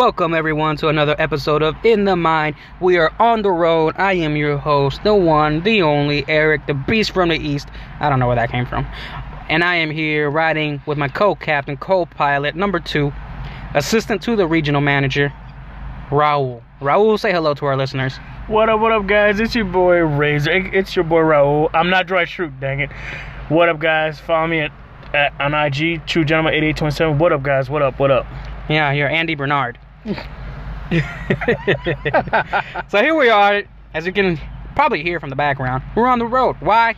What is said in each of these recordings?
Welcome everyone to another episode of In the Mind. We are on the road. I am your host, the one, the only, Eric, the beast from the east. I don't know where that came from. And I am here riding with my co-captain, co-pilot, number two, assistant to the regional manager, Raul. Raul, say hello to our listeners. What up, what up, guys? It's your boy Razor. It's your boy Raul. I'm not Dwight Schrute, dang it. What up, guys? Follow me at, at on IG, True Gentleman 8827. What up, guys? What up, what up? Yeah, you're Andy Bernard. So here we are, as you can probably hear from the background. We're on the road. Why?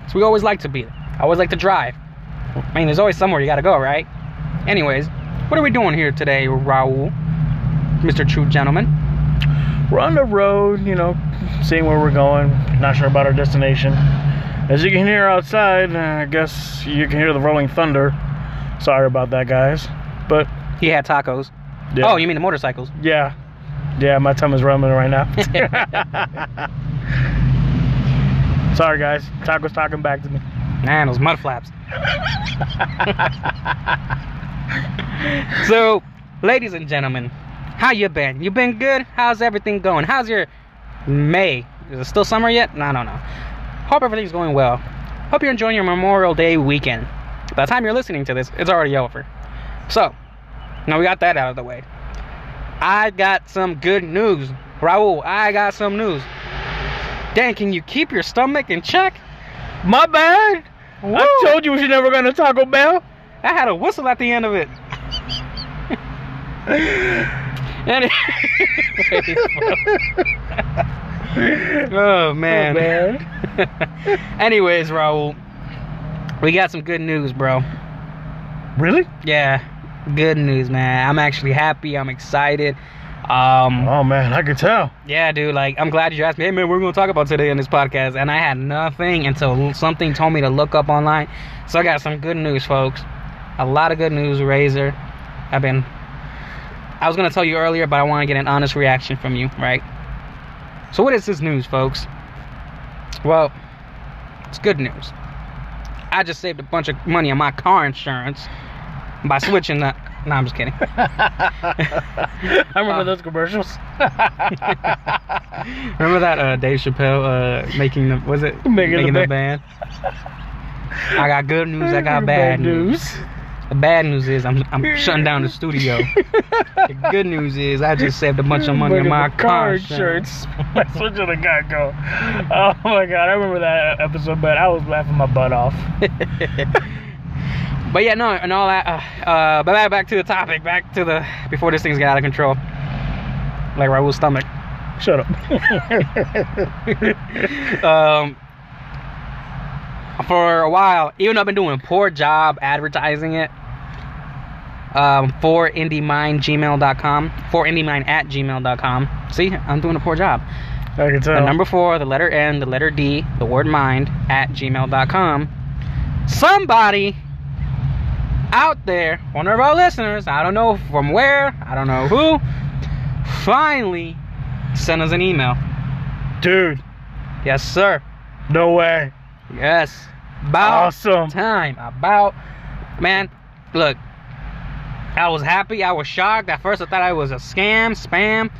Because we always like to be. I always like to drive. I mean, there's always somewhere you gotta go, right? Anyways, what are we doing here today, Raul? Mr. True Gentleman. We're on the road, you know, seeing where we're going. Not sure about our destination. As you can hear outside, uh, I guess you can hear the rolling thunder. Sorry about that, guys. But, He had tacos. Yeah. Oh, you mean the motorcycles? Yeah. Yeah, my tongue is rumbling right now. Sorry, guys. Taco's talking back to me. Man, those mud flaps. so, ladies and gentlemen, how you been? You been good? How's everything going? How's your May? Is it still summer yet? I don't know. Hope everything's going well. Hope you're enjoying your Memorial Day weekend. By the time you're listening to this, it's already over. So, now we got that out of the way. I got some good news. Raul, I got some news. Dan, can you keep your stomach in check? My bad. Woo! I told you we should never go to Taco Bell. I had a whistle at the end of it. Oh man. man. Anyways, Raul, we got some good news, bro. Really? Yeah, good news, man. I'm actually happy. I'm excited. Um, Oh man, I could tell. yeah, dude. Like, I'm glad you asked me. Hey, man, we're gonna talk about today in this podcast, and I had nothing until something told me to look up online. So I got some good news, folks. A lot of good news, Razor. I've been. I was gonna tell you earlier, but I want to get an honest reaction from you, right? So what is this news, folks? Well, it's good news. I just saved a bunch of money on my car insurance by switching that. No, I'm just kidding. I remember Uh, those commercials. Remember that uh, Dave Chappelle uh, making the was it Making the band? I got good news. I got bad news. The bad news is I'm I'm shutting down the studio. the good news is I just saved a bunch of money on my the car insurance. That's what the go. Oh my god, I remember that episode, but I was laughing my butt off. But yeah, no, and all that. Uh, uh, but back, back to the topic. Back to the before this thing's get out of control. Like Raul's stomach. Shut up. um, for a while, even though I've been doing a poor job advertising it, um, for indiemindgmail.com, for indiemind at gmail.com. See, I'm doing a poor job. I can tell. The number four, the letter N, the letter D, the word mind at gmail.com. Somebody out there, one of our listeners, I don't know from where, I don't know who, finally sent us an email. Dude, Yes, sir. no way. Yes. About Awesome. time. About man, look. I was happy. I was shocked. At first, I thought I was a scam, spam,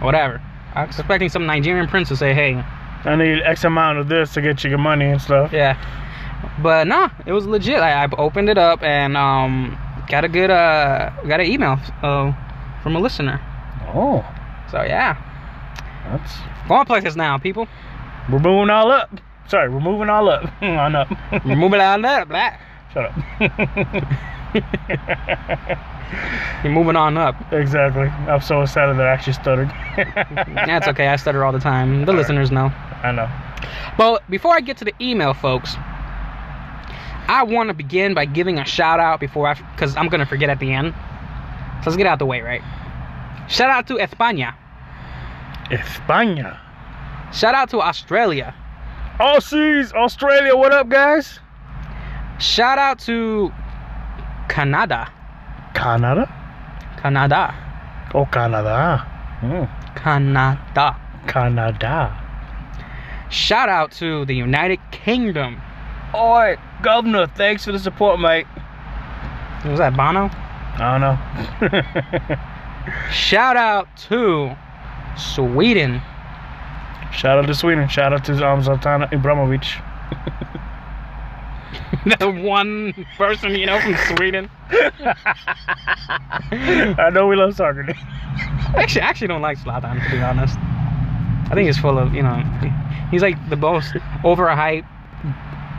whatever. I was expecting some Nigerian prince to say, "Hey, I need X amount of this to get you your money and stuff. yeah," but nah, it was legit. I, I opened it up and um, got a good uh, got an email uh, from a listener. Oh, So yeah, that's. going places now, people. We're moving all up. Sorry, we're moving all up. on up. We're moving of that. Black. Shut up. You're moving on up. exactly. I'm so excited that I actually stuttered. That's okay. I stutter all the time. The listeners know. I know. But before I get to the email, folks, I want to begin by giving a shout out before I, because I'm gonna forget at the end. So let's get out the way, right? Shout out to España. España. Shout out to Australia. Aussies, Australia, what up, guys? Shout out to Canada. Canada? Canada. Oh, Canada. Mm. Canada. Canada. Shout out to the United Kingdom. Oi, Governor, thanks for the support, mate. Was that Bono? I don't know. Shout out to Sweden. Shout out to Sweden. Shout out to um, Zlatan Ibrahimovic. the one person you know from Sweden. I know we love soccer. dude. Actually, I actually don't like Zlatan to be honest. I think he's full of you know, he's like the most overhyped,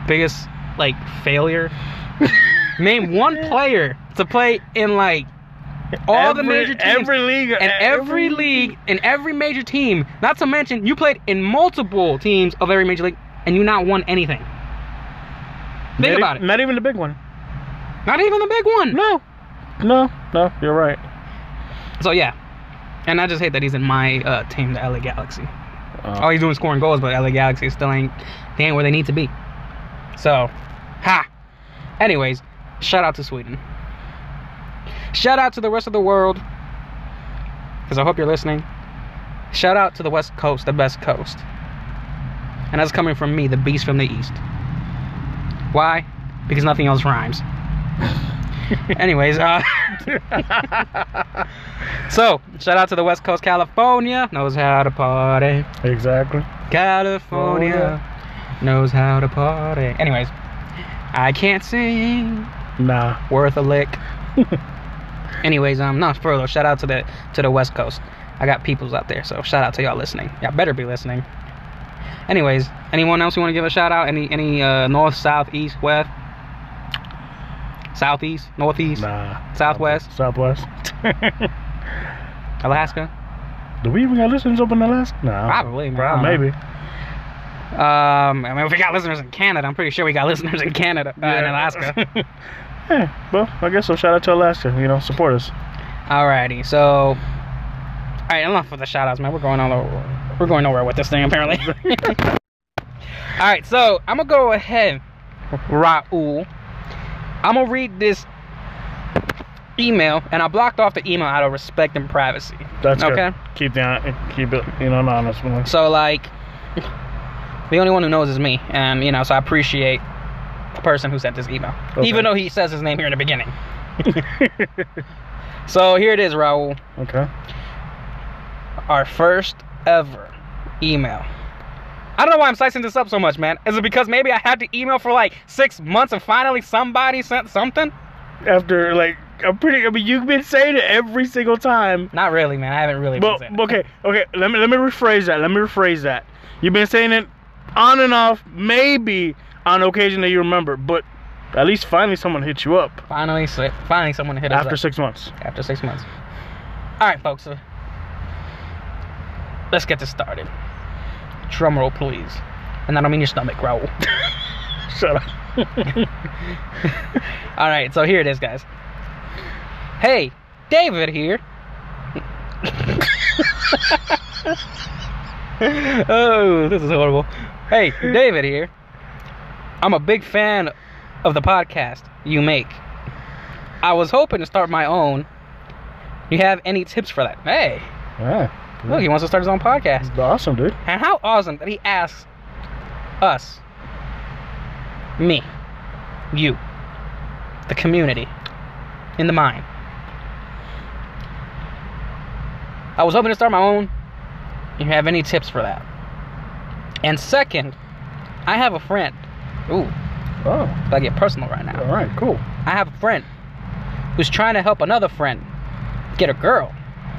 biggest like failure. Name one player to play in like all the major teams. Every league. in every league, in every major team. Not to mention, you played in multiple teams of every major league, and you not won anything. Think Not e- about it. Not even the big one. Not even the big one. No. No. No. You're right. So yeah, and I just hate that he's in my uh, team, the LA Galaxy. Uh, All he's doing is scoring goals, but LA Galaxy still ain't they ain't where they need to be. So, ha. Anyways, shout out to Sweden. Shout out to the rest of the world, because I hope you're listening. Shout out to the West Coast, the best coast, and that's coming from me, the beast from the East. Why? Because nothing else rhymes. Anyways, uh, so shout out to the West Coast, California knows how to party. exactly. California knows how to party. Anyways, I can't sing Nah. worth a lick. Anyways, um, no, for real, shout out to the to the West Coast. I got peoples out there, so shout out to y'all listening. Y'all better be listening. Anyways, anyone else you want to give a shout out? Any any uh, north, south, east, west, southeast, northeast, Nah. Southwest? Southwest. Alaska? Do we even got listeners up in Alaska? No. Probably, Probably, maybe. Um, I mean, if we got listeners in Canada, I'm pretty sure we got listeners in Canada, uh, in Alaska. yeah, well, I guess so. Shout out to Alaska. You know, support us. Alrighty, so all right, enough of the shout outs, man. We're going all over. We're going nowhere with this thing, apparently. all right, so I'm gonna go ahead, Raul. I'm gonna read this email, and I blocked off the email out of respect and privacy. That's Okay. good. Keep the keep it, you know, anonymous. So like, the only one who knows is me, and you know, so I appreciate the person who sent this email, Okay. even though he says his name here in the beginning. So here it is, Raul. okay. our first ever email. I don't know why I'm slicing this up so much, man. Is it because maybe I had to email for like six months and finally somebody sent something? After like, I'm pretty. I mean, you've been saying it every single time. Not really, man. I haven't really been But okay, okay. Let me let me rephrase that. Let me rephrase that. You've been saying it on and off, maybe on occasion that you remember, but at least finally someone hit you up Finally, finally someone hit us after six months. after six months. All right, folks. uh, let's get this started. Drum roll, please. And I don't mean your stomach, Raul. Shut up. All right, so here it is, guys. Hey, David here. oh, this is horrible. Hey, David here. I'm a big fan of the podcast you make. I was hoping to start my own. You have any tips for that? Hey, yeah. look, he wants to start his own podcast. Awesome, dude. And how awesome that he asks us, me, you, the community, in the mind. I was hoping to start my own. You have any tips for that? And second, I have a friend. Ooh, Oh, gotta get personal right now. all right, cool. I have a friend who's trying to help another friend get a girl.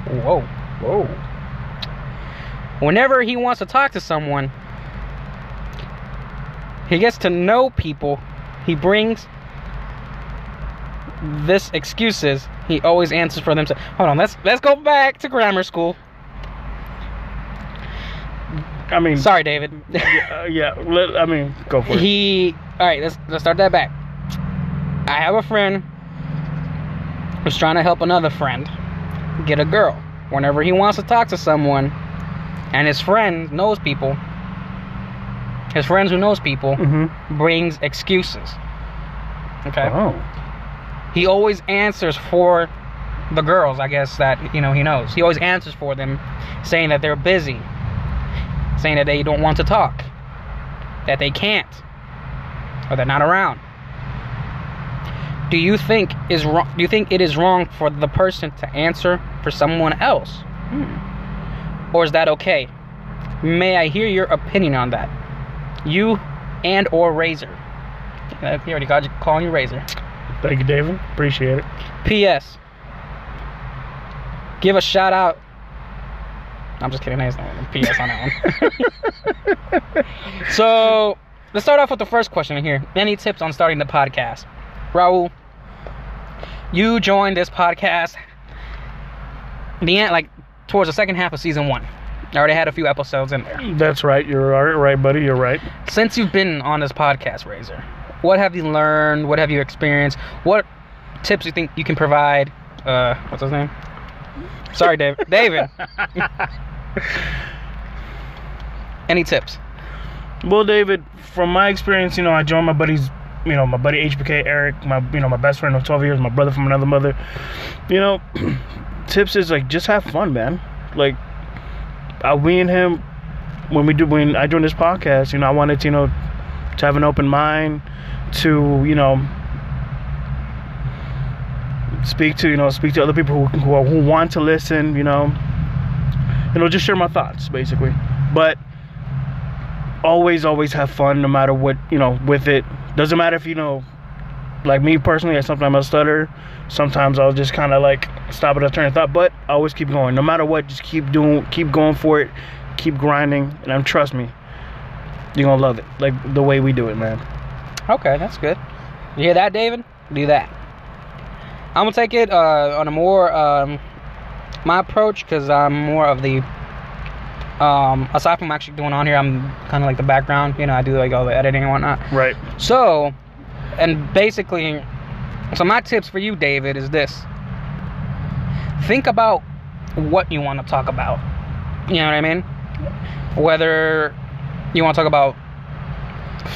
Whoa. Whoa. whenever he wants to talk to someone, he gets to know people. He brings this excuses. He always answers for themselves. Hold on, let's let's go back to grammar school. I mean, Sorry, David. Uh, yeah. Let, I mean, go for it. he all right. Let's let's start that back. I have a friend who's trying to help another friend get a girl. Whenever he wants to talk to someone, and his friend knows people, his friends who knows people Mm-hmm. brings excuses. Okay. Oh. He always answers for the girls, I guess that you know he knows. He always answers for them, saying that they're busy, saying that they don't want to talk, that they can't, or they're not around. do you think is wrong? Do you think it is wrong for the person to answer for someone else, Hmm. or is that okay? May I hear your opinion on that? You and or Razor. Uh, He already got you calling you Razor. Thank you, David. Appreciate it. P.S. Give a shout out. I'm just kidding. There's no P.S. on that one. so let's start off with the first question here. Any tips on starting the podcast? Raul, you joined this podcast the end, like towards the second half of season one. I already had a few episodes in there. That's right. You're right, right, buddy. You're right. Since you've been on this podcast, Razor, what have you learned? What have you experienced? What tips do you think you can provide? Uh, what's his name? Sorry, David. David. Any tips? Well, David, from my experience, you know, I joined my buddies, you know, my buddy HBK Eric, my you know, my best friend of 12 years, my brother from another mother. You know, tips is like just have fun, man. Like, I, we and him, when we do when I joined this podcast, you know, I wanted to, you know, to have an open mind, to you know, speak to you know, speak to other people who who, who want to listen, you know, you know, just share my thoughts basically, but always always have fun no matter what you know with it. Doesn't matter if you know like me personally i sometimes i stutter. Sometimes i'll just kind of like stop at a turn of thought but I always keep going. No matter what just keep doing keep going for it. Keep grinding and i'm trust me you're gonna love it like the way we do it man. Okay, that's good. You hear that, David? Do that. I'm gonna take it uh, on a more um, my approach because I'm more of the um, aside from actually doing on here, I'm kind of like the background. You know, I do like all the editing and whatnot. right So, and basically, so my tips for you, David, is this: think about what you want to talk about. You know what I mean? Whether you want to talk about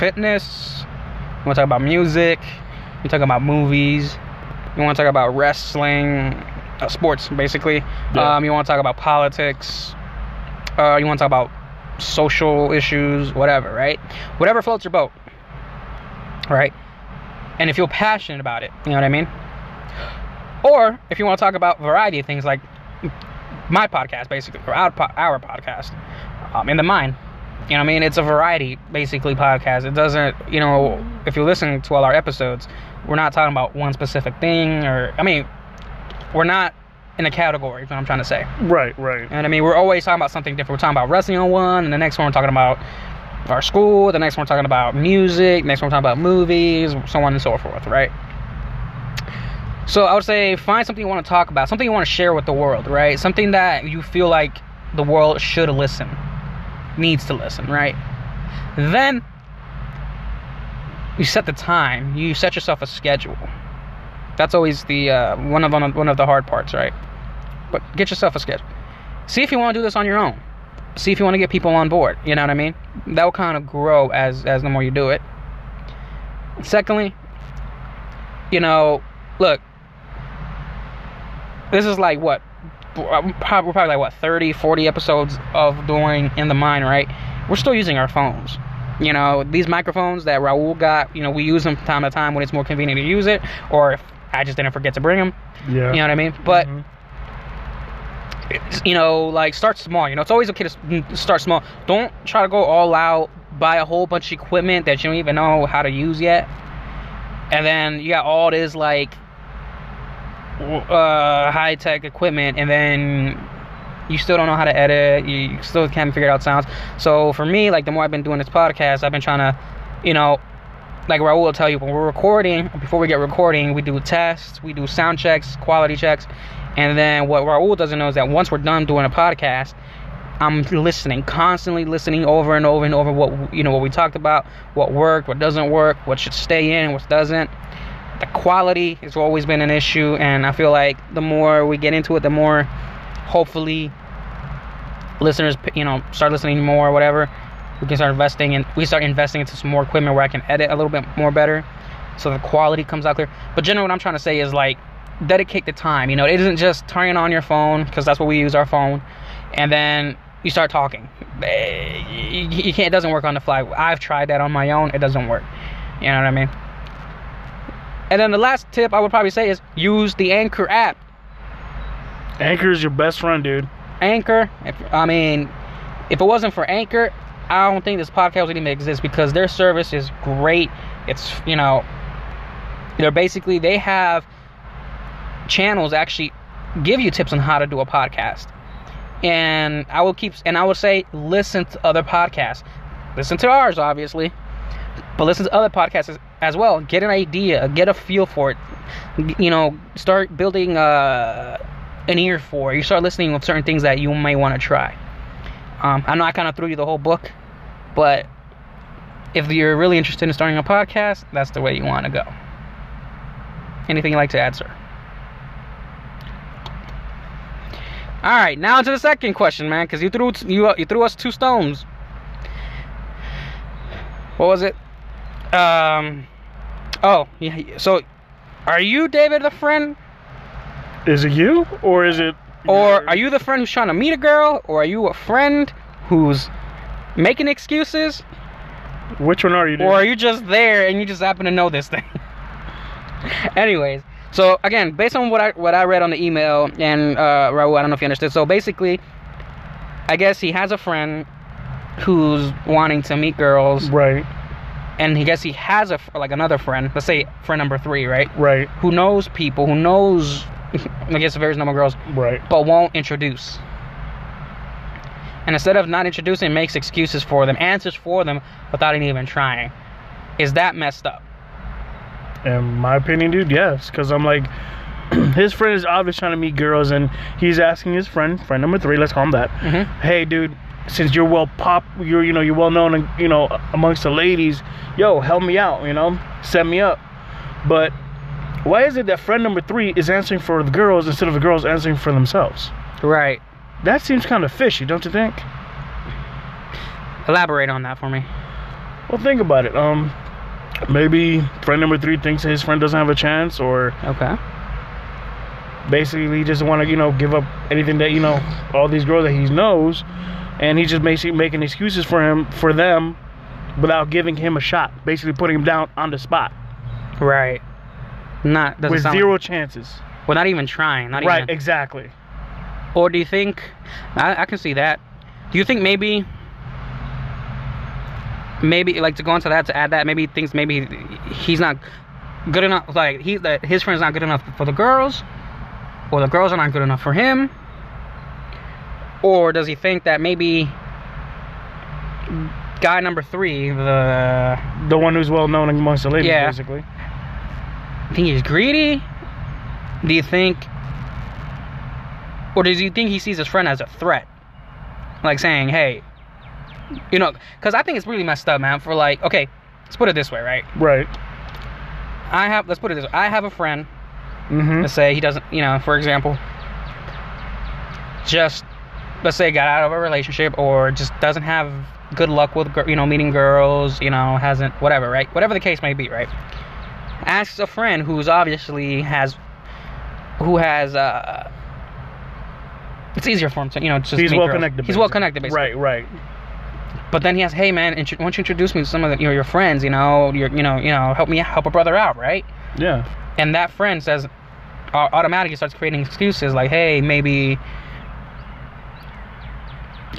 fitness, you want to talk about music, you talk about movies, you want to talk about wrestling, uh, sports, basically. Yeah. Um, you want to talk about politics. Uh, you want to talk about social issues, whatever, right? Whatever floats your boat, right? And if you're passionate about it, you know what I mean? Or if you want to talk about variety of things like my podcast, basically, or our, po- our podcast, um, in the mind. You know what I mean? It's a variety, basically, podcast. It doesn't, you know, if you listen to all our episodes, we're not talking about one specific thing, or, I mean, we're not in a category, is what I'm trying to say. right right And I mean, we're always talking about something different. We're talking about wrestling on one, and the next one we're talking about our school. The next one we're talking about music. Next one we're talking about movies, so on and so forth, right? So I would say find something you want to talk about, something you want to share with the world, right? Something that you feel like the world should listen, needs to listen, right? Then you set the time. You set yourself a schedule. That's always the uh, one of one of the hard parts, right? But get yourself a schedule. See if you want to do this on your own. See if you want to get people on board. You know what I mean? That will kind of grow as as the more you do it. Secondly, you know, look, this is like what we're probably, like what 30 40 episodes of doing in the mind right we're still using our phones you know these microphones that raul got you know we use them from time to time when it's more convenient to use it or if i just didn't forget to bring them. Yeah. You know what i mean? But Mhm. you know like start small you know it's always okay to mm, start small. Don't try to go all out buy a whole bunch of equipment that you don't even know how to use yet. And then you got all this like uh, high tech equipment, and then you still don't know how to edit. You still can't figure out sounds. So for me, like the more I've been doing this podcast, I've been trying to, you know, like Raul will tell you, when we're recording, before we get recording, we do tests, we do sound checks, quality checks, and then what Raul doesn't know is that once we're done doing a podcast, I'm listening, constantly listening over and over and over what you know what we talked about, what worked, what doesn't work, what should stay in, what doesn't. The quality has always been an issue, and I feel like the more we get into it, the more hopefully listeners, you know, start listening more or whatever. We can start investing and we start investing into some more equipment where I can edit a little bit more better, so the quality comes out clear. But generally, what I'm trying to say is like dedicate the time. You know, it isn't just turning on your phone because that's what we use our phone, and then you start talking. Eh, You, you can't. It doesn't work on the fly. I've tried that on my own. It doesn't work. You know what I mean? And then the last tip I would probably say is use the Anchor app. Anchor is your best friend, dude. Anchor. If, I mean, if it wasn't for Anchor, I don't think this podcast would even exist because their service is great. It's you know, they're basically they have channels actually give you tips on how to do a podcast. And I will keep and I will say listen to other podcasts. Listen to ours, obviously, but listen to other podcasts as, well. Get an idea, get a feel for it. You know, start building uh, an ear for. You start listening with certain things that you may want to try. Um, I know I kind of threw you the whole book, but if you're really interested in starting a podcast, that's the way you want to go. Anything you'd like to add, sir? All right, now to the second question, man, because you threw you you threw us two stones. What was it? Um. Oh, yeah. So, are you David the friend, Is it you or is it? or are you the friend who's trying to meet a girl, or are you a friend who's making excuses, Which one are you? Dude? or are you just there and you just happen to know this thing? Anyways, so again, based on what I what I read on the email and uh, Raul, I don't know if you understood. So basically, I guess he has a friend who's wanting to meet girls, right, and he guess he has a like another friend. Let's say friend number three, right? right, Who knows people, who knows, I guess various number of girls, right. but won't introduce. And instead of not introducing, makes excuses for them, answers for them without even trying. Is that messed up? In my opinion, dude, yes, because I'm like, his friend is obviously trying to meet girls, and he's asking his friend, friend number three, let's call him that. Mhm. Hey, dude, since you're well pop, you're you know you're well known, you know, amongst the ladies. Yo, help me out, you know, set me up. But why is it that friend number three is answering for the girls instead of the girls answering for themselves? Right. That seems kind of fishy, don't you think? Elaborate on that for me. Well, think about it. Um, maybe friend number three thinks his friend doesn't have a chance, or Okay. basically he doesn't want to, you know, give up anything that you know all these girls that he knows, and he's just basically making excuses for him for them without giving him a shot. Basically, putting him down on the spot Right. Not doesn't with zero chances. well, not even trying. Not Right, even. exactly. Or do you think? I, I can see that. Do you think maybe? Maybe like to go into that to add that maybe he thinks maybe he's not good enough. Like he that his friend's not good enough for the girls, or the girls are not good enough for him. Or does he think that maybe guy number three, the The one who's well known amongst the ladies, Yeah. basically. Think he's greedy? Do you think, or does he think he sees his friend as a threat? Like saying, "Hey, you know," because I think it's really messed up, man. For like, okay, let's put it this way, right? Right. I have, let's put it this way. I have a friend. Mm-hmm. Let's say he doesn't, you know, for example, just let's say got out of a relationship or just doesn't have good luck with, you know, meeting girls, you know, hasn't, whatever, right? Whatever the case may be, right? Asks a friend who's obviously has, who has, uh, it's easier for him to, you know, just He's well girls. connected. He's well connected, basically. Right, right. But then he has, hey man, why don't you introduce me to some of the, you know, your friends, you know, your, you know, you know, help me help a brother out, right? Yeah. and that friend says au- automatically starts creating excuses like hey maybe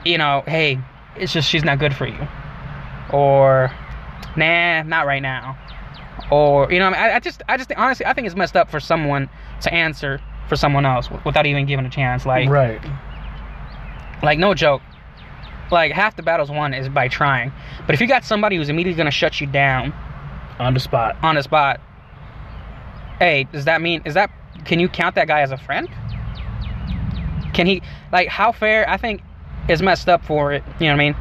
you know hey it's just she's not good for you or nah not right now or you know I, I just i just think, honestly i think it's messed up for someone to answer for someone else without even giving a chance like right. like no joke like half the battles won is by trying but if you got somebody who's immediately to shut you down On the spot. on the spot. Hey, does that mean is that can you count that guy as a friend? Can he like how fair? I think is messed up for it. You know what I mean?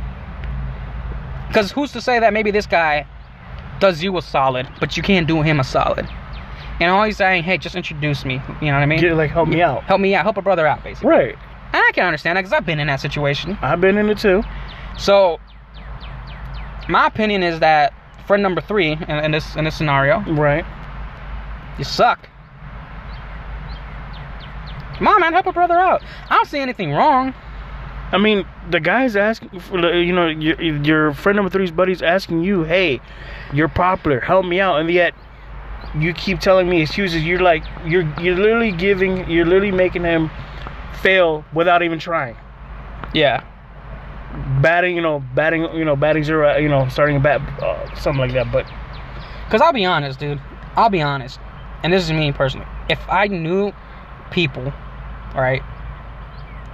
Because who's to say that maybe this guy does you a solid, but you can't do him a solid? And all he's saying, hey, just introduce me. You know what I mean? Get like help me out. Help me out. Help a brother out, basically. Right. And I can understand that because I've been in that situation. I've been in it too. So, my opinion is that friend number three in, in this in this scenario, Right. You suck. Come on, man, help a brother out. I don't see anything wrong. I mean, the guy's asking, for, you know, your, your friend number three's buddy's asking you, hey, you're popular, help me out. And yet, you keep telling me excuses. You're like you're you're literally giving you're literally making him fail without even trying. Yeah. Batting, you know, batting, you know, batting zero, you know, starting a bat, uh, something like that. But Cause I'll be honest, dude. I'll be honest, and this is me personally. If I knew people, right,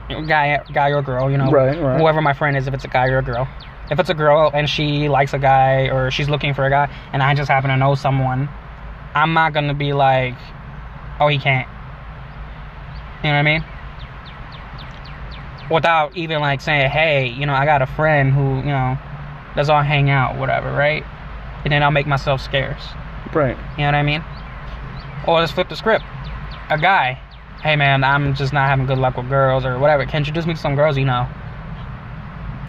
guy, guy or girl, you know, Right, right. whoever my friend is, if it's a guy or a girl, if it's a girl and she likes a guy or she's looking for a guy, and I just happen to know someone, I'm not gonna be like, oh, he can't. You know what I mean? Without even like saying, hey, you know, I got a friend who, you know, let's all hang out, whatever, right? And then I'll make myself scarce. right, You know what I mean? Or let's flip the script. A guy, hey man, I'm just not having good luck with girls or whatever. Can you introduce me to some girls you know?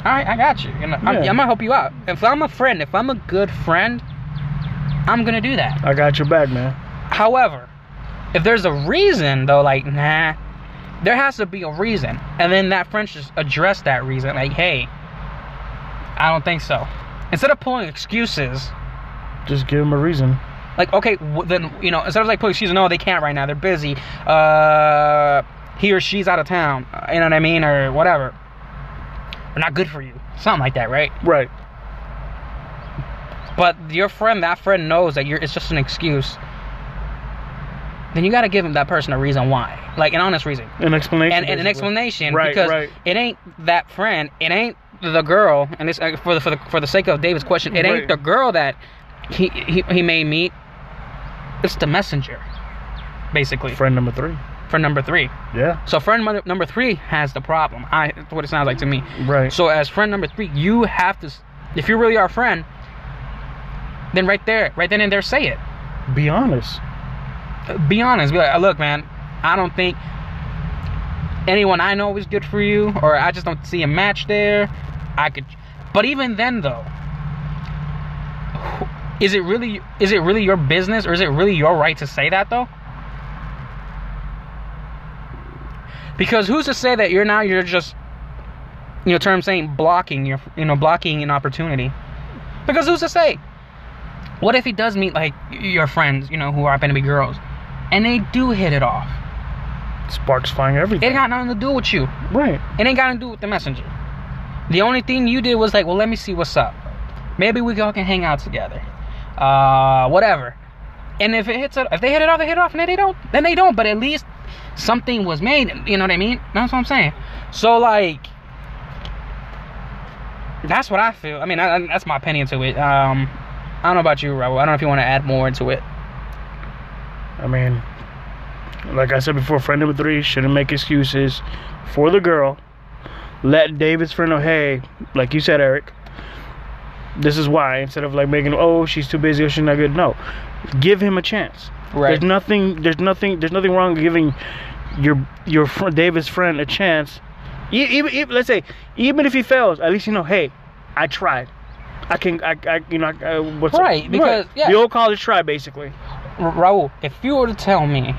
All right, I got you. you know, I'm, Yeah. I'm gonna help you out. If I'm a friend, if I'm a good friend, I'm gonna do that. I got your back, man. However, if there's a reason though, like nah, there has to be a reason, and then that friend should address that reason. Like, hey, I don't think so. Instead of pulling excuses, Just give him a reason. like okay then you know instead of like pulling excuses no they can't right now they're busy uh he or she's out of town you know what i mean or whatever not good for you something like that right Right. but your friend that friend knows that you're it's just an excuse then you got to give him that person a reason why like an honest reason An explanation. and, and an explanation Right, because right. it ain't that friend it ain't the girl and this uh, for the for the for the sake of david's question it ain't Right. the girl that he, he he may meet it's the messenger basically Friend number three. For number three Yeah. so friend mother, number three has the problem i that's what it sounds like to me Right. so as friend number three you have to if you really are a friend then right there right then and there say it Be honest. be honest. Be like, look, man, I don't think anyone I know is good for you, or I just don't see a match there. I could, but even then, though, is it really is it really your business, or is it really your right to say that though? Because who's to say that you're now you're just, you know, term saying blocking your, you know, blocking an opportunity? Because who's to say? What if he does meet like your friends, you know, who happen to be girls, and they do hit it off? Sparks flying everything. It ain't got nothing to do with you. right. It ain't got nothing to do with the messenger. The only thing you did was like, well, let me see what's up. Maybe we all can hang out together. Uh, whatever. And if it hits it, if they hit it off, they hit it off, and if they don't, then they don't. But at least something was made. You know what I mean? That's what I'm saying. So like, that's what I feel. I mean, I, I- that's my opinion to it. Um, I don't know about you, Raul. I don't know if you want to add more into it. I mean, like I said before, friend number three shouldn't make excuses for the girl. Let David's friend know, hey, like you said, Eric, this is why. Instead of like making, oh, she's too busy or she's not good. No, give him a chance. Right. There's nothing. There's nothing. There's nothing wrong with giving your your fr- David's friend a chance. E- Even, even let's say, even if he fails, at least you know, hey, I tried. I can, I, I you know, I, I- what's Right, because- yeah. the old college try basically. Raul, if you were to tell me,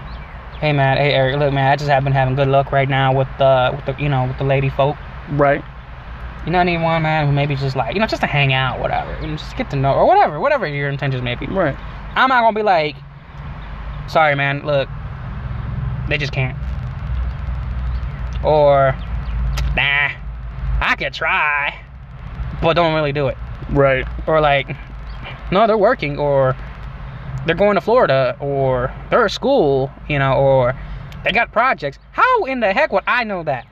hey man, hey Eric, look man, I just have been having good luck right now with the, with the, you know, with the lady folk. Right. You know anyone, man, who maybe just like, you know, just to hang out, whatever, and just get to know, or whatever, whatever your intentions may be. Right. I'm not gonna be like, sorry, man, look, they just can't. Or, nah, I could try, but don't really do it. Right. Or like, no, they're working, or they're going to Florida, or they're at school, you know, or they got projects. How in the heck would I know that?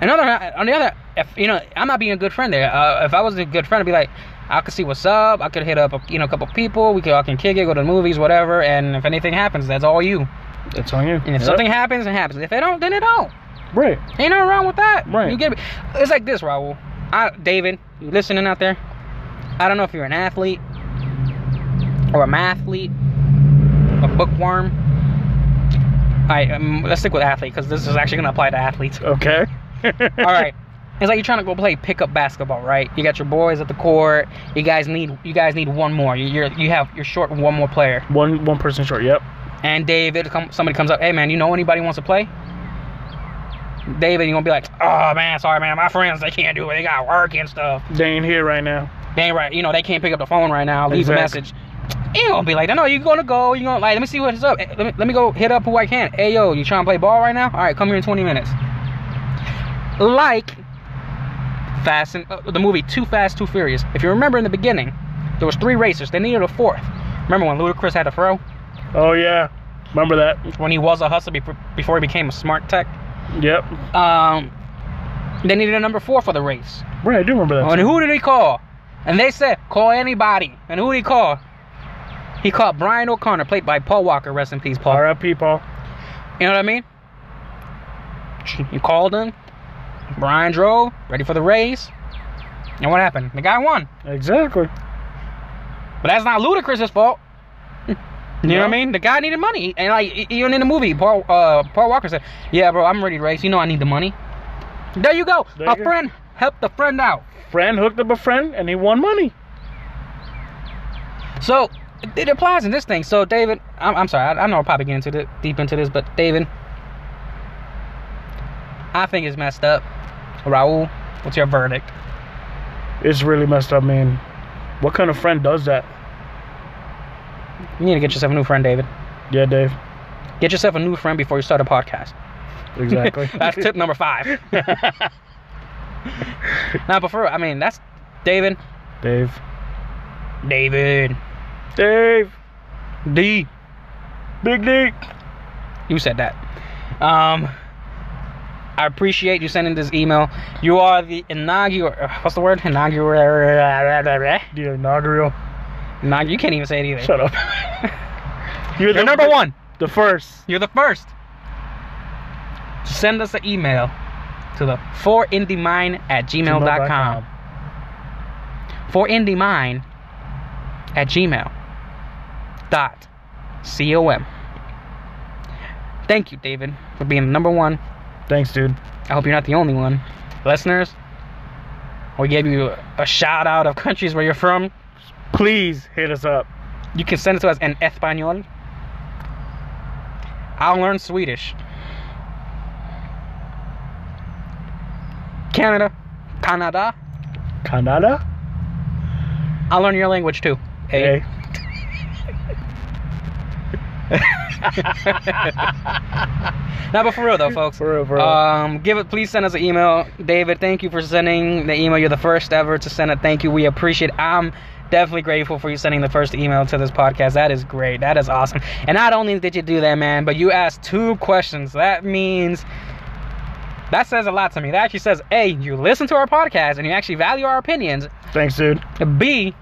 Another on the other, if you know, I'm not being a good friend there. Uh, if I was a good friend, I'd be like, I could see what's up. I could hit up, a, you know, a couple people. We could all can kick it, go to the movies, whatever. And if anything happens, that's all you. That's on you. And if Yep. something happens, it happens. If it don't, then it don't. Right. Ain't nothing wrong with that. Right. You get me? It's like this, Raul. I, David, you listening out there? I don't know if you're an athlete or a mathlete, a bookworm. All right, um, let's stick with athlete because this is actually gonna apply to athletes. Okay. All right. It's like you're trying to go play pickup basketball, right? You got your boys at the court. You guys need you guys need one more. You- You're you have you're short one more player. One one person short. Yep. And David, come, somebody comes up, hey man, you know anybody wants to play? David, you gonna be like, oh man, sorry man, my friends they can't do it, they got work and stuff. They ain't here right now. they ain't right. You know, they can't pick up the phone right now. Leave a message. You ain't gonna be like that. No, you gonna go. You gonna like. Let me see what's up. Let me let me go hit up who I can. Hey yo, you trying to play ball right now? All right, come here in 20 minutes. Like Fast and uh, the movie Too Fast, Too Furious. If you remember in the beginning, there was three racers. They needed a fourth. Remember when Ludacris had to throw? Oh yeah, remember that? When he was a hustler before, before he became a smart tech. Yep. Um, they needed a number four for the race. Right, I do remember that. And who did he call? And they said, call anybody. And who did he call? He called Brian O'Conner, played by Paul Walker. Rest in peace, Paul. R.I.P. Paul. You know what I mean? You called him. Brian drove, ready for the race. And what happened? The guy won. Exactly. But that's not Ludacris's fault. You know what I mean? The guy needed money, and like even in the movie, Paul uh, Paul Walker said, "Yeah, bro, I'm ready to race. You know I need the money." There you go. There a you go. friend helped a friend out. Friend hooked up a friend, and he won money. So it applies in this thing. So David, I'm, I'm sorry, I, I know we're probably getting into the, deep into this, but David, I think it's messed up. Raul, what's your verdict? It's really messed up, man. What kind of friend does that? You need to get yourself a new friend, David. Yeah, Dave. Get yourself a new friend before you start a podcast. Exactly. That's tip number five. Now, before I mean, that's David. Dave. David. Dave. D. Big D. You said that. Um, I appreciate you sending this email. You are the inaugural. uh, What's the word? Inaugural. The inaugural. Inaug- you can't even say it either. Shut up. You're, You're number one. The first. You're the first. Send us an email to the for indiemine at gmail.com. For indiemine at gmail dot com. Thank you, David, for being number one. Thanks, dude. I hope you're not the only one. Listeners, we gave you a shout out of countries where you're from. Please hit us up. You can send it to us in Espanol. I'll learn Swedish. Canada. Canada. Canada? I'll learn your language too. Hey. Now, but for real though, folks. For real, for real. Um, give it. Please send us an email, David. Thank you for sending the email. You're the first ever to send it. Thank you. We appreciate. I'm definitely grateful for you sending the first email to this podcast. That is great. That is awesome. And not only did you do that, man, but you asked two questions. That means that says a lot to me. That actually says, A, you listen to our podcast and you actually value our opinions. Thanks, dude. B,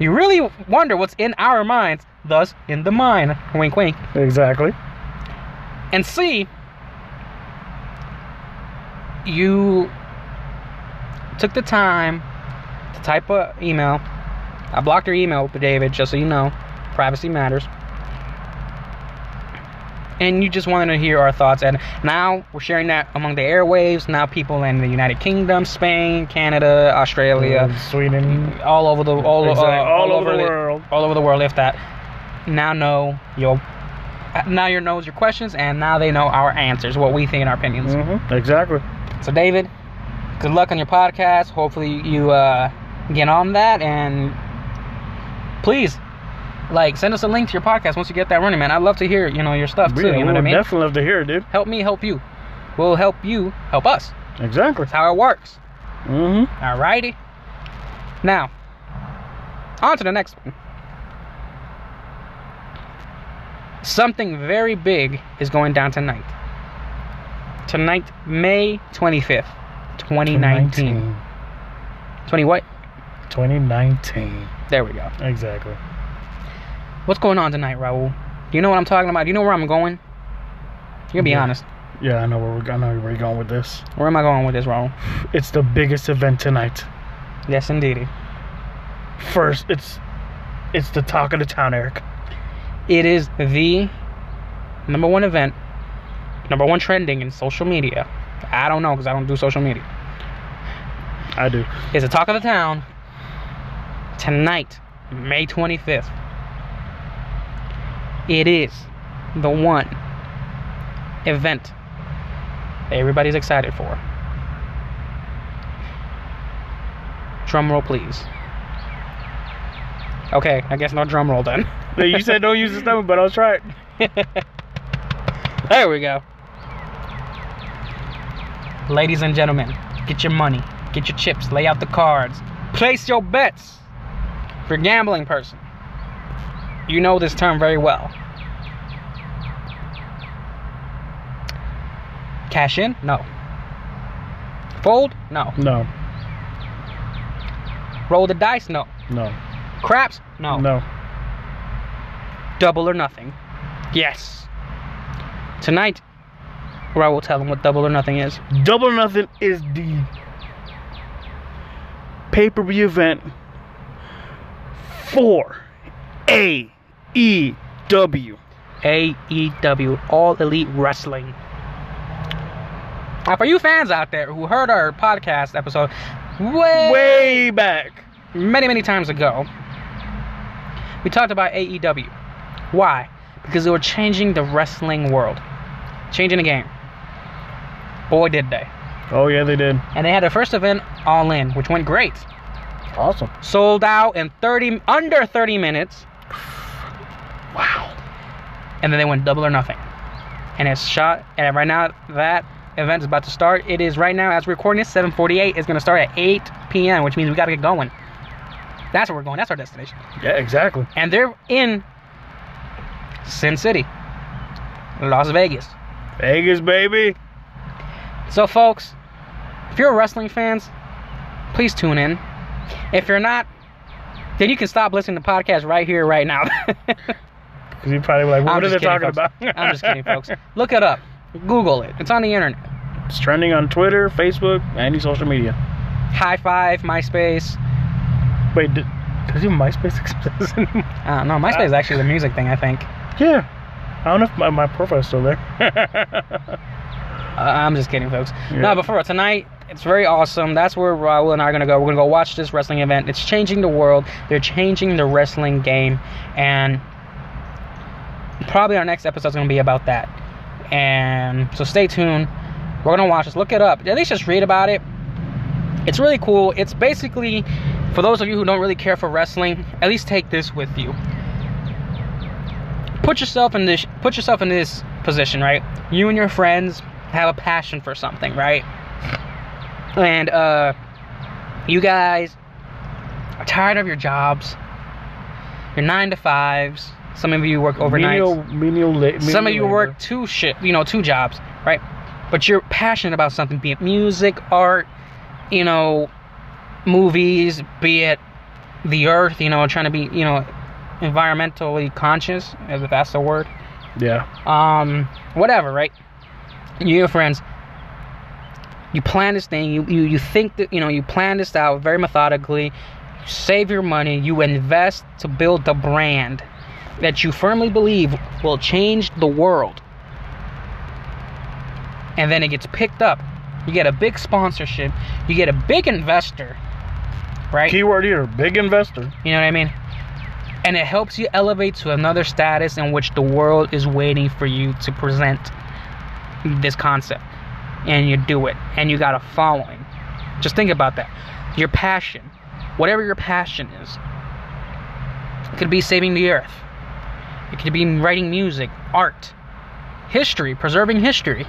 you really wonder what's in our minds, thus in the mind. Wink, wink. Exactly. And C, you took the time to type a email. I blocked your email, David, just so you know. Privacy matters. And you just wanted to hear our thoughts. And now we're sharing that among the airwaves. Now people in the United Kingdom, Spain, Canada, Australia, Uh, Sweden. all over the all, uh, Exactly. all, over the world. all over the world if that now know your now your knows your questions and now they know our answers what we think and our opinions hmm Exactly. so david good luck on your podcast hopefully you uh get on that and please like send us a link to your podcast once you get that running man i'd love to hear you know your stuff too Yeah, you know what i mean definitely love to hear it, dude. help me help you we'll help you help us Exactly. that's how it works hmm Alrighty. Now, on to the next one. Something very big is going down tonight. Tonight, May 25th, 2019. 20 what? 2019. There we go. Exactly. What's going on tonight, Raul? Do you know what I'm talking about? Do you know where I'm going? You can be Yeah. honest. Yeah, I know where we're, I know where you're going with this. Where am I going with this, Raul? It's the biggest event tonight. Yes, indeed. First, it's it's the talk of the town, Eric. It is the number one event, number one trending in social media. I don't know because I don't do social media. I do. It's the talk of the town tonight, May 25th. It is the one event everybody's excited for. Drum roll, please. Okay, I guess no drum roll then. You said don't use the stomach, but I'll try it. there we go. Ladies and gentlemen, get your money, get your chips, lay out the cards, place your bets. If you're a gambling person, you know this term very well. Cash in? No. Fold? No. No, Roll the dice? No. no, Craps? No. no. Double or nothing? Yes. Tonight, where I will tell them what double or nothing is. Double or Nothing is the pay per view event for AEW. AEW, All Elite Wrestling. Now, for you fans out there who heard our podcast episode way, Way back. many, many times ago, we talked about AEW. Why? Because they were changing the wrestling world, changing the game. Boy, did they. Oh, yeah, they did. And they had their first event, All In, which went great. Awesome. Sold out in 30, under 30 minutes. Wow. and then they went double or nothing. And it's shot. And right now that event is about to start. It is right now as we're recording this 7:48. It's gonna start at 8 p.m., which means we gotta get going. That's where we're going. That's our destination. Yeah, exactly. And they're in Sin City, Las Vegas. Vegas, baby. So, folks, if you're wrestling fans, please tune in. If you're not, then you can stop listening to the podcast right here, right now. Because you probably like, what I'm are they kidding, talking folks. about? I'm just kidding, folks. Look it up. Google it. It's on the internet. It's trending on Twitter, Facebook, any social media. Hi5, MySpace. Wait, did, does even MySpace exist anymore? Uh, no, MySpace is actually the music thing, I think. Yeah. I don't know if my, my profile's still there. Uh, I'm just kidding, folks. Yeah. No, but for tonight, it's very awesome. That's where Raul and I are going to go. We're going to go watch this wrestling event. It's changing the world. They're changing the wrestling game. And probably our next episode is going to be about that. And so stay tuned. We're going to watch this. Look it up. At least just read about it. It's really cool. It's basically, for those of you who don't really care for wrestling, at least take this with you. Put yourself in this. Put yourself in this position, right? You and your friends have a passion for something, right? And uh, you guys are tired of your jobs. Your nine to fives. Some of you work overnight. Menial, menial, la- Some of menial you work two shit, you know, two jobs, right? But you're passionate about something, be it music, art, you know, movies, be it the earth, you know, trying to be, you know, environmentally conscious, if that's the word. Yeah. Um, whatever, right? You your friends, you plan this thing, you, you, you think that, you know, you plan this out very methodically, you save your money, you invest to build the brand that you firmly believe will change the world. And then it gets picked up. You get a big sponsorship, you get a big investor, right? Keyword here, big investor. You know what I mean? And it helps you elevate to another status in which the world is waiting for you to present this concept. And you do it. And you got a following. Just think about that. Your passion, whatever your passion is, could be saving the earth, it could be writing music, art, history, preserving history,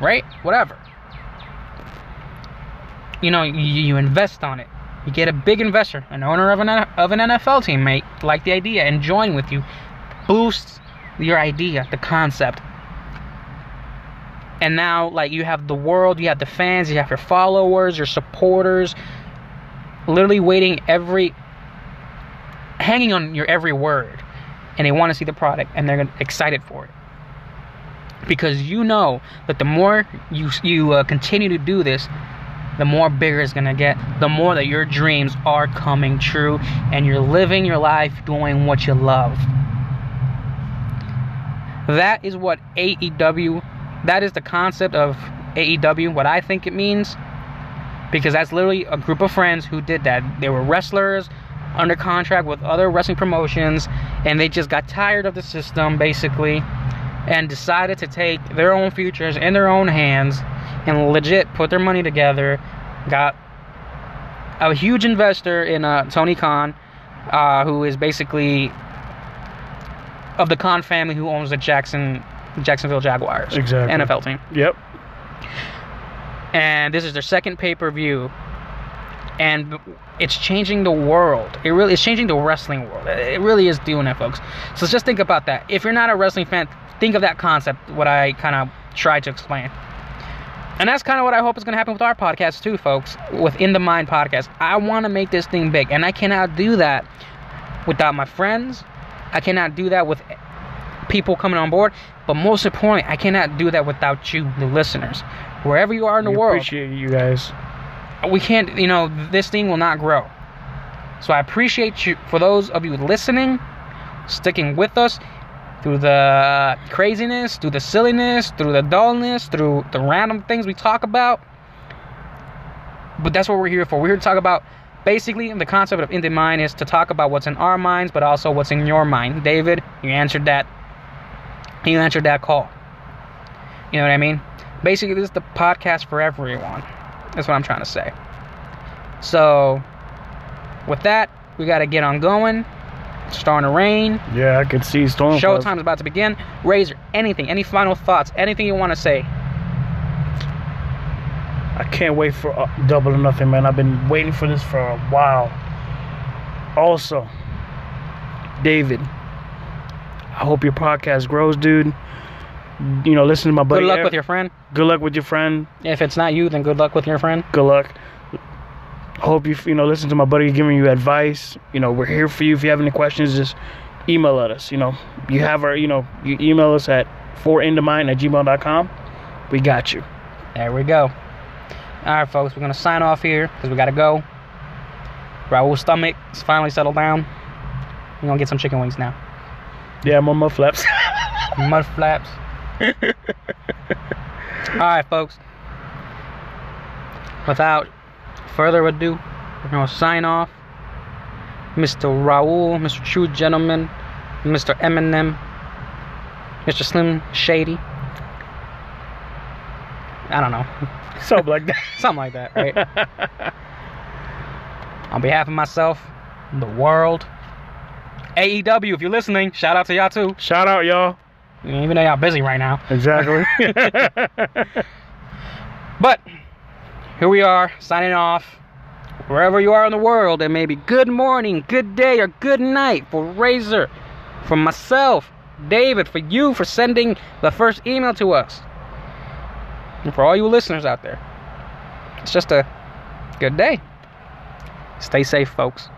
right? Whatever. You know, you, you invest on it. You get a big investor, an owner of an of an NFL team, mate, like the idea and join with you, boosts your idea, the concept. And now, like you have the world, you have the fans, you have your followers, your supporters, literally waiting every, hanging on your every word, and they want to see the product, and they're excited for it because you know that the more you you uh, continue to do this, the more bigger it's gonna get. The more that your dreams are coming true, and you're living your life doing what you love. That is what AEW. That is the concept of AEW. What I think it means, because that's literally a group of friends who did that. They were wrestlers under contract with other wrestling promotions, and they just got tired of the system, basically and decided to take their own futures in their own hands and legit put their money together. Got a huge investor in uh, Tony Khan, uh, who is basically of the Khan family who owns the Jackson Jacksonville Jaguars Exactly. NFL team. Yep. and this is their second pay per view, and it's changing the world. It really is changing the wrestling world. It really is doing that, folks. So just think about that. If you're not a wrestling fan, think of that concept. What I kind of tried to explain. And that's kind of what I hope is going to happen with our podcast too, folks. With In the Mind podcast, I want to make this thing big, and I cannot do that without my friends. I cannot do that with people coming on board. But most importantly, I cannot do that without you, the listeners, wherever you are in the We world. Appreciate you guys. We can't, you know, this thing will not grow. So I appreciate you for those of you listening, sticking with us through the craziness, through the silliness, through the dullness, through the random things we talk about. But that's what we're here for. We're here to talk about basically the concept of in the mind is to talk about what's in our minds, but also what's in your mind. David, you answered that. You answered that call. You know what I mean? Basically, this is the podcast for everyone. That's what I'm trying to say. So, with that, we got to get on going. It's starting to rain. Yeah, I can see storm. Showtime's about to begin. Razor, anything, any final thoughts, anything you want to say? I can't wait for uh, Double or Nothing, man. I've been waiting for this for a while. Also, David, I hope your podcast grows, dude. You know, listen to my buddy. Good luck Eric. with your friend. Good luck with your friend. If it's not you, then good luck with your friend. Good luck. Hope you you know listen to my buddy giving you advice. You know, we're here for you. If you have any questions, just email at us. You know, you have our you know you email us at fourindamind at gmail.com. We got you. There we go. All right, folks, we're going to sign off here because we got to go. Raul's stomach is finally settled down. We're going to get some chicken wings now. Yeah, more mud flaps. Mud flaps. All right, folks. Without further ado, we're going to sign off. Mr. Raul, Mr. True Gentleman, Mr. Eminem, Mr. Slim Shady. I don't know. Something like that. Something like that, right? On behalf of myself, the world, AEW, if you're listening, shout out to y'all too. Shout out, y'all. Even though y'all busy right now. Exactly. But here we are, signing off. Wherever you are in the world, and maybe good morning, good day, or good night for Razor, for myself, David, for you for sending the first email to us. And for all you listeners out there, it's just a good day. Stay safe, folks.